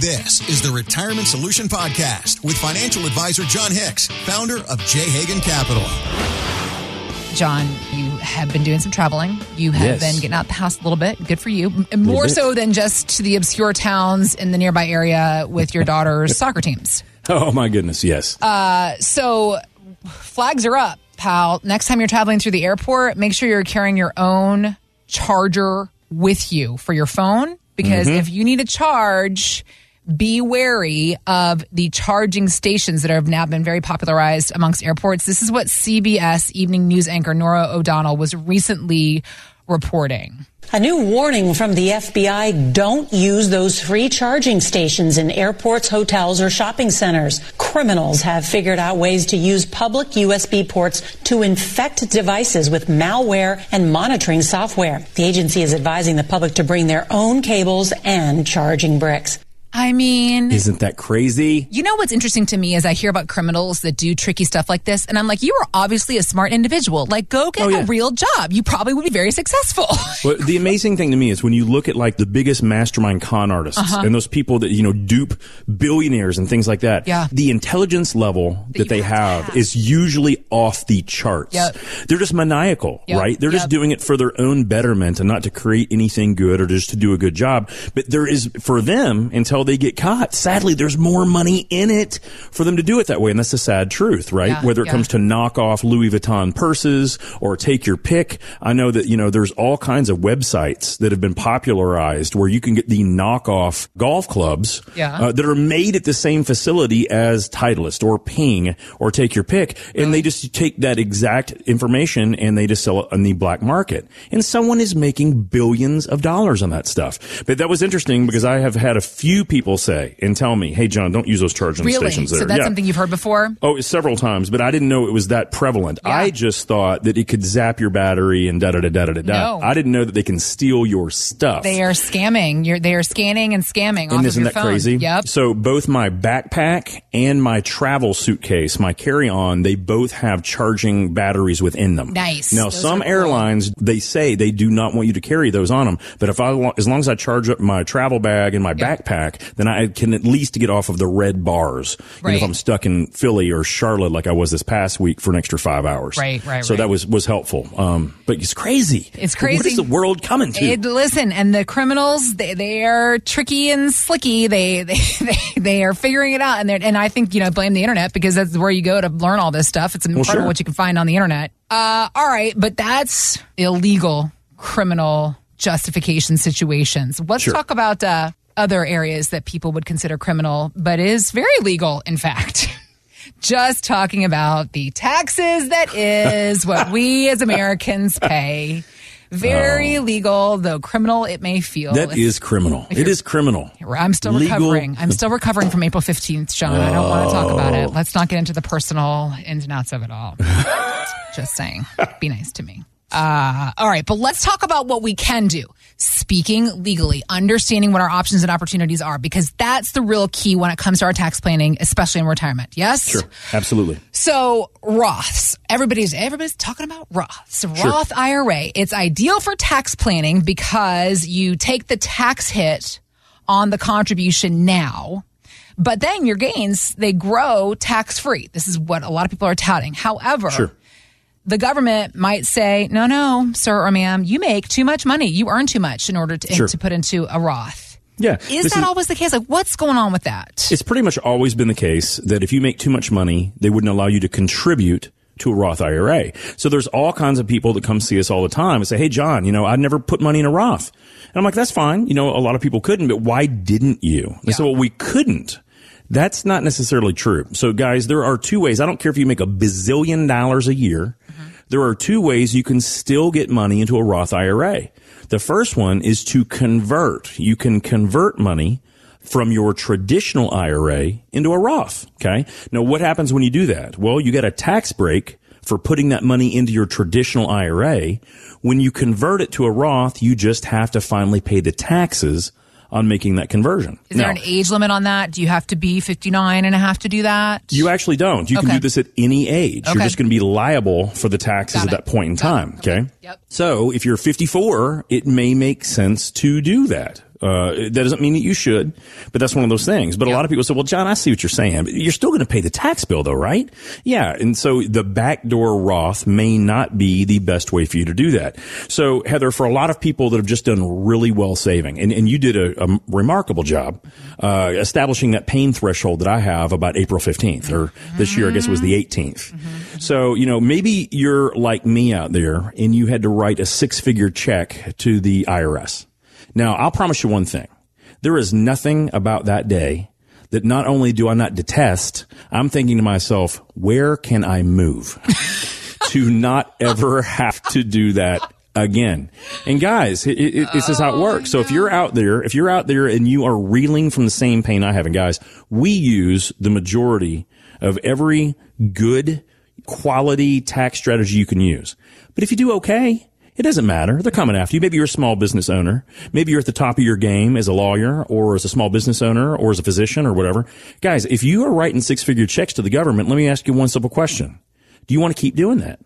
This is the Retirement Solution Podcast with financial advisor John Hicks, founder of J. Hagan Capital. John, you have been doing some traveling. You have Yes. been getting out the house a little bit. Good for you. More so than just to the obscure towns in the nearby area with your daughter's soccer teams. Oh my goodness, yes. Uh, so flags are up, pal. Next time you're traveling through the airport, make sure you're carrying your own charger with you for your phone because mm-hmm. if you need a charge, be wary of the charging stations that have now been very popularized amongst airports. This is what CBS evening news anchor Norah O'Donnell was recently reporting. A new warning from the FBI don't use those free charging stations in airports, hotels, or shopping centers. Criminals have figured out ways to use public USB ports to infect devices with malware and monitoring software. The agency is advising the public to bring their own cables and charging bricks. I mean, Isn't that crazy? You know what's interesting to me is I hear about criminals that do tricky stuff like this, and I'm like, you are obviously a smart individual. Like, go get Oh, yeah. a real job. You probably would be very successful. Well, the amazing thing to me is when you look at like the biggest mastermind con artists Uh-huh. and those people that you know dupe billionaires and things like that. Yeah. The intelligence level that, you they have have, have. is usually off the charts. Yep. They're just maniacal, Yep. right? They're Yep. just doing it for their own betterment and not to create anything good or just to do a good job. But there is for them until they get caught. Sadly, there's more money in it for them to do it that way, and that's the sad truth, right? Yeah, Whether it yeah. comes to knock off Louis Vuitton purses or take your pick. I know that, you know, there's all kinds of websites that have been popularized where you can get the knockoff golf clubs Yeah. uh, that are made at the same facility as Titleist or Ping or take your pick. And they just take that exact information and they just sell it on the black market. And someone is making billions of dollars on that stuff. But that was interesting because I have had a few people say and tell me, Hey, John, don't use those charging really? stations there. So that's Yeah. something you've heard before? Oh, several times, but I didn't know it was that prevalent. Yeah. I just thought that it could zap your battery and da da da da da da. No. I didn't know that they can steal your stuff. They are scamming. You're, they are scanning and scamming and isn't that phone. crazy? Yep. So both my backpack and my travel suitcase, my carry-on, they both have charging batteries within them. Nice. Now, Those some are cool. airlines they say they do not want you to carry those on them, but if I as long as I charge up my travel bag and my backpack, then I can at least get off of the red bars. You know, if I'm stuck in Philly or Charlotte like I was this past week for an extra five hours. Right, right, So right. that was was helpful. Um, but it's crazy. It's crazy. What is the world coming to? It, listen, and the criminals, they, they are tricky and slicky. They, they, they, they are figuring it out. And and I think, you know, blame the internet because that's where you go to learn all this stuff. It's incredible sure. what you can find on the internet. Uh, all right. But that's illegal criminal justification situations. Let's Sure. talk about, uh, other areas that people would consider criminal, but is very legal, in fact. Just talking about the taxes that is what we as Americans pay. Very legal, though criminal it may feel. Oh. that is criminal. It is criminal. I'm still legal- recovering. I'm still recovering from April 15th, Sean. I don't want to talk about it. Let's not get into the personal ins and outs of it all. Just saying. Be nice to me. Uh, all right, but let's talk about what we can do. Speaking legally, understanding what our options and opportunities are, because that's the real key when it comes to our tax planning, especially in retirement. Yes? Sure. Absolutely. So Roths, everybody's everybody's talking about Roths. Roth IRA. It's ideal for tax planning because you take the tax hit on the contribution now, but then your gains they grow tax free. This is what a lot of people are touting. However, Sure. The government might say, "No, no, sir or ma'am, you make too much money. You earn too much in order to, Sure. to put into a Roth." Yeah. Is that always the case? Like, what's going on with that? It's pretty much always been the case that if you make too much money, they wouldn't allow you to contribute to a Roth IRA. So there's all kinds of people that come see us all the time and say, Hey, John, you know, I never put money in a Roth. And I'm like, that's fine. You know, a lot of people couldn't, but why didn't you? They say, well, we couldn't. That's not necessarily true. So guys, there are two ways. I don't care if you make a bazillion dollars a year. There are two ways you can still get money into a Roth IRA. The first one is to convert. You can convert money from your traditional IRA into a Roth. Okay. Now, what happens when you do that? Well, you get a tax break for putting that money into your traditional IRA. When you convert it to a Roth, you just have to finally pay the taxes on making that conversion. Is there an age limit on that? Do you have to be 59 and a half to do that? You actually don't. You can do this at any age. Okay. You're just going to be liable for the taxes at that point in time. Okay. Yep. So if you're 54, it may make sense to do that. Uh, that doesn't mean that you should, but that's one of those things. But a lot of people say, well, John, I see what you're saying, but you're still going to pay the tax bill though, right? Yeah. And so the backdoor Roth may not be the best way for you to do that. So Heather, for a lot of people that have just done really well saving, and, and you did a, a remarkable job, uh, establishing that pain threshold that I have about April 15th or this year, I guess it was the 18th. So, you know, maybe you're like me out there and you had to write a six figure check to the IRS. Now, I'll promise you one thing. There is nothing about that day that not only do I not detest, I'm thinking to myself, where can I move to not ever have to do that again? And guys, it, it, this is how it works. So if you're out there, if you're out there and you are reeling from the same pain I have, and guys, we use the majority of every good quality tax strategy you can use. But if you do okay, it doesn't matter. They're coming after you. Maybe you're a small business owner. Maybe you're at the top of your game as a lawyer or as a small business owner or as a physician or whatever. Guys, if you are writing six figure checks to the government, let me ask you one simple question. Do you want to keep doing that?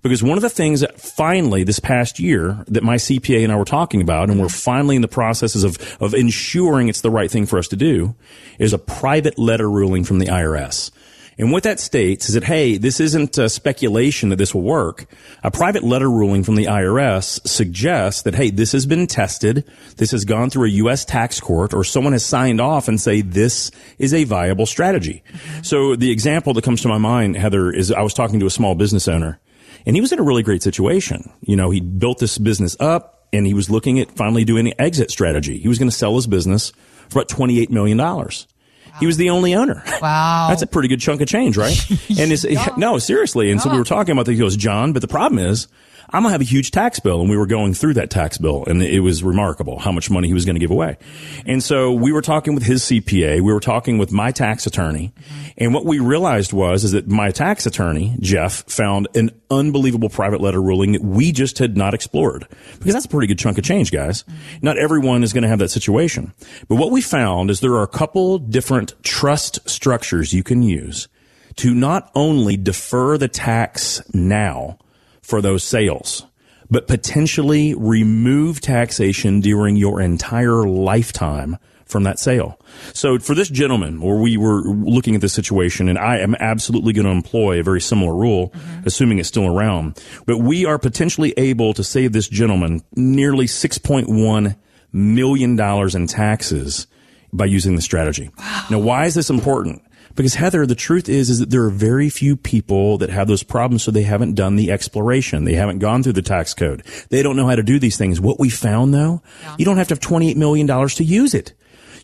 Because one of the things that finally this past year that my CPA and I were talking about, and we're finally in the processes of, of ensuring it's the right thing for us to do, is a private letter ruling from the IRS. And what that states is that, hey, this isn't a speculation that this will work. A private letter ruling from the IRS suggests that, hey, this has been tested. This has gone through a U.S. tax court or someone has signed off and say this is a viable strategy. Mm-hmm. So the example that comes to my mind, Heather, is I was talking to a small business owner and he was in a really great situation. You know, he built this business up and he was looking at finally doing an exit strategy. He was going to sell his business for about $28 million. He was the only owner. Wow. That's a pretty good chunk of change, right? and it's, no, seriously. And so we were talking about that. He goes, John, but the problem is I'm gonna have a huge tax bill. And we were going through that tax bill and it was remarkable how much money he was going to give away. And so we were talking with his CPA. We were talking with my tax attorney. And what we realized was, is that my tax attorney, Jeff, found an unbelievable private letter ruling that we just had not explored because that's a pretty good chunk of change, guys. Not everyone is going to have that situation. But what we found is there are a couple different trust structures you can use to not only defer the tax now, for those sales, but potentially remove taxation during your entire lifetime from that sale. So for this gentleman, where we were looking at this situation, and I am absolutely going to employ a very similar rule, mm-hmm. assuming it's still around, but we are potentially able to save this gentleman nearly $6.1 million in taxes by using the strategy. Now, why is this important? Because Heather, the truth is, is that there are very few people that have those problems, so they haven't done the exploration. They haven't gone through the tax code. They don't know how to do these things. What we found though, you don't have to have $28 million to use it.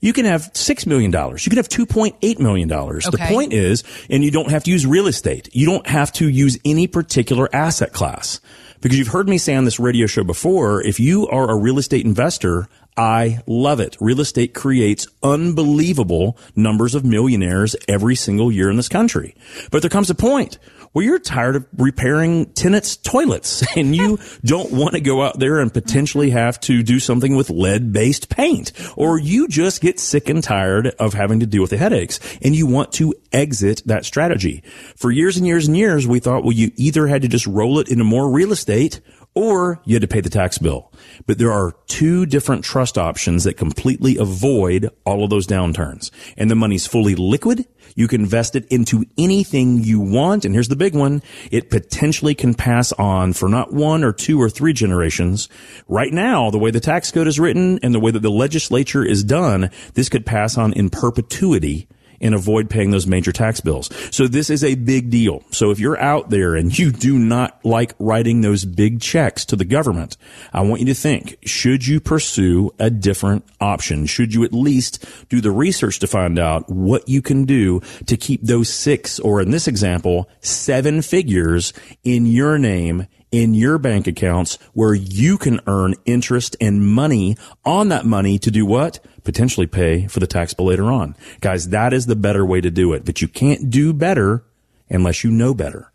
You can have $6 million. You can have $2.8 million. The point is, and you don't have to use real estate. You don't have to use any particular asset class. Because you've heard me say on this radio show before, if you are a real estate investor, I love it. Real estate creates unbelievable numbers of millionaires every single year in this country. But there comes a point where you're tired of repairing tenants' toilets and you don't want to go out there and potentially have to do something with lead based paint or you just get sick and tired of having to deal with the headaches and you want to exit that strategy. For years and years and years, we thought, well, you either had to just roll it into more real estate or you had to pay the tax bill. But there are two different trust options that completely avoid all of those downturns. And the money's fully liquid. You can invest it into anything you want. And here's the big one. It potentially can pass on for not one or two or three generations. Right now, the way the tax code is written and the way that the legislature is done, this could pass on in perpetuity and avoid paying those major tax bills. So this is a big deal. So if you're out there and you do not like writing those big checks to the government, I want you to think, should you pursue a different option? Should you at least do the research to find out what you can do to keep those six, or in this example, seven figures in your name in your bank accounts where you can earn interest and money on that money to do what? Potentially pay for the tax bill later on. Guys, that is the better way to do it, but you can't do better unless you know better.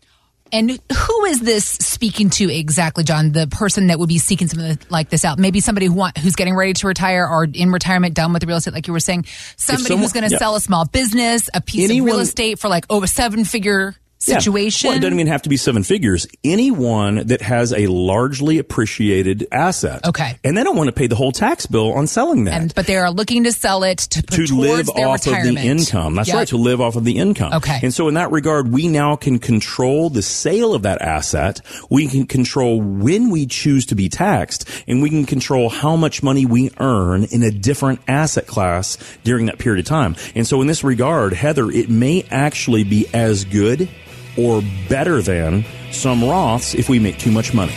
And who is this speaking to exactly, John? The person that would be seeking something like this out? Maybe somebody who want, who's getting ready to retire or in retirement, done with the real estate, like you were saying. Somebody someone- who's going to yeah. sell a small business, a piece of real estate for like oh, over seven figure Yeah. situation. Well, it doesn't even have to be seven figures. Anyone that has a largely appreciated asset. Okay. And they don't want to pay the whole tax bill on selling that. and, but they are looking to sell it to put to live their off retirement. of the income. That's Yep. right, to live off of the income. Okay. And so in that regard, we now can control the sale of that asset. We can control when we choose to be taxed and we can control how much money we earn in a different asset class during that period of time. And so in this regard, Heather, it may actually be as good or better than some Roths if we make too much money.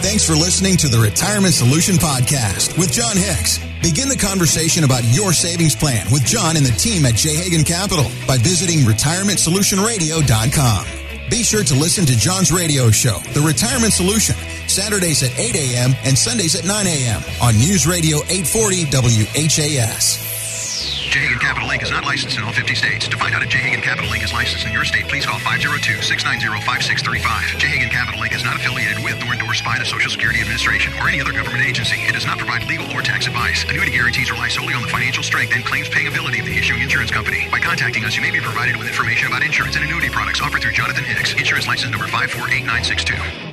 Thanks for listening to the Retirement Solution Podcast with John Hicks. Begin the conversation about your savings plan with John and the team at J. Hagan Capital by visiting retirementsolutionradio.com. Be sure to listen to John's radio show, The Retirement Solution, Saturdays at 8 a.m. and Sundays at 9 a.m. on News Radio 840 WHAS. J. Capital Inc. is not licensed in all 50 states. To find out if J. Capital Inc. is licensed in your state, please call 502-690-5635. J. Capital Inc. is not affiliated with nor endorsed by the Social Security Administration or any other government agency. It does not provide legal or tax advice. Annuity guarantees rely solely on the financial strength and claims paying ability of the issuing insurance company. By contacting us, you may be provided with information about insurance and annuity products offered through Jonathan Hicks, insurance license number 548962.